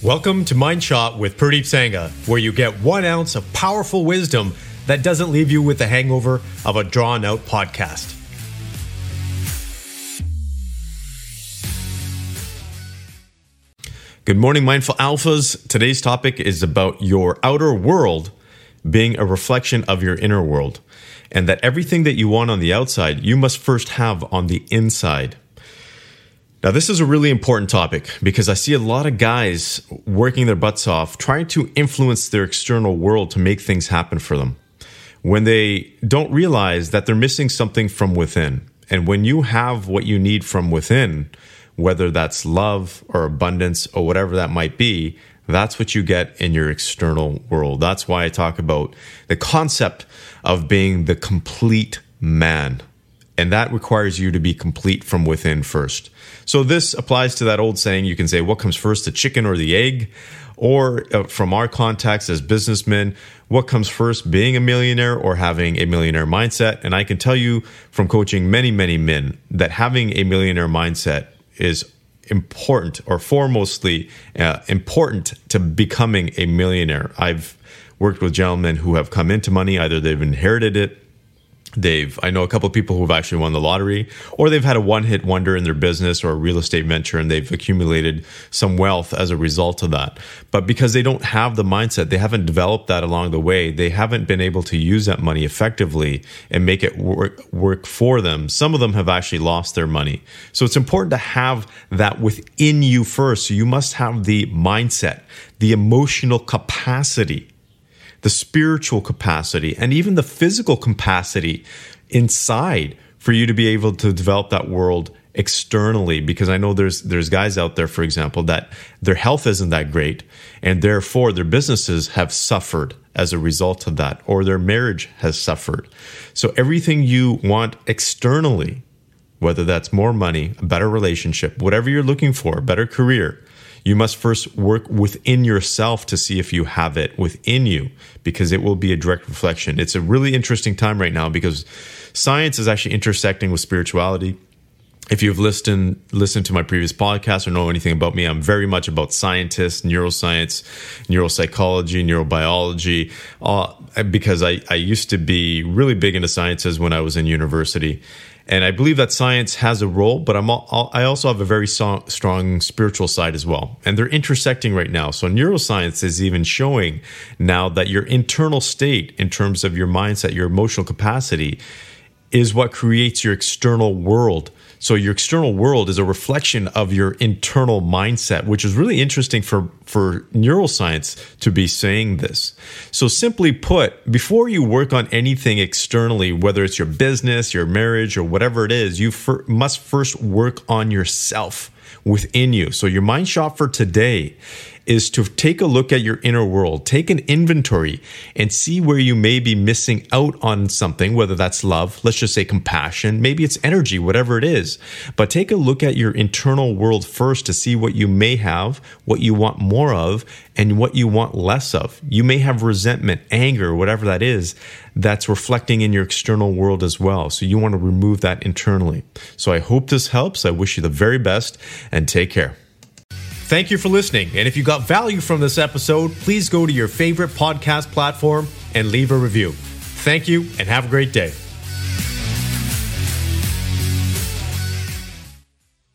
Welcome to Mind Shot with Pradeep Sangha, where you get one ounce of powerful wisdom that doesn't leave you with the hangover of a drawn out podcast. Good morning, Mindful Alphas. Today's topic is about your outer world being a reflection of your inner world, and that everything that you want on the outside, you must first have on the inside. Now, this is a really important topic because I see a lot of guys working their butts off trying to influence their external world to make things happen for them when they don't realize that they're missing something from within. And when you have what you need from within, whether that's love or abundance or whatever that might be, that's what you get in your external world. That's why I talk about the concept of being the complete man. And that requires you to be complete from within first. So this applies to that old saying you can say, what comes first, the chicken or the egg? Or uh, from our context as businessmen, what comes first, being a millionaire or having a millionaire mindset? And I can tell you from coaching many, many men that having a millionaire mindset is important or foremostly uh, important to becoming a millionaire. I've worked with gentlemen who have come into money, either they've inherited it they've i know a couple of people who've actually won the lottery or they've had a one hit wonder in their business or a real estate venture and they've accumulated some wealth as a result of that. But because they don't have the mindset they haven't developed that along the way they haven't been able to use that money effectively and make it work work for them. Some of them have actually lost their money. So it's important to have that within you first. So you must have the mindset the emotional capacity the spiritual capacity, and even the physical capacity inside for you to be able to develop that world externally because I know there's there's guys out there for example that their health isn't that great and therefore their businesses have suffered as a result of that or their marriage has suffered. So everything you want externally whether that's more money, a better relationship, whatever you're looking for, a better career, you must first work within yourself to see if you have it within you because it will be a direct reflection. It's a really interesting time right now because science is actually intersecting with spirituality. If you've listened listened to my previous podcast or know anything about me, I'm very much about scientists, neuroscience, neuropsychology, neurobiology, uh, because I, I used to be really big into sciences when I was in university. And I believe that science has a role, but I'm all, I also have a very strong spiritual side as well. And they're intersecting right now. So neuroscience is even showing now that your internal state in terms of your mindset, your emotional capacity is what creates your external world. So your external world is a reflection of your internal mindset, which is really interesting for, for neuroscience to be saying this. So simply put, before you work on anything externally, whether it's your business, your marriage, or whatever it is, you fir- must first work on yourself within you. So your mind shot for today is to take a look at your inner world, take an inventory and see where you may be missing out on something, whether that's love, let's just say compassion, maybe it's energy, whatever it is. But take a look at your internal world first to see what you may have, what you want more of, and what you want less of. You may have resentment, anger, whatever that is, that's reflecting in your external world as well. So you want to remove that internally. So I hope this helps. I wish you the very best and take care. Thank you for listening. And if you got value from this episode, please go to your favorite podcast platform and leave a review. Thank you and have a great day.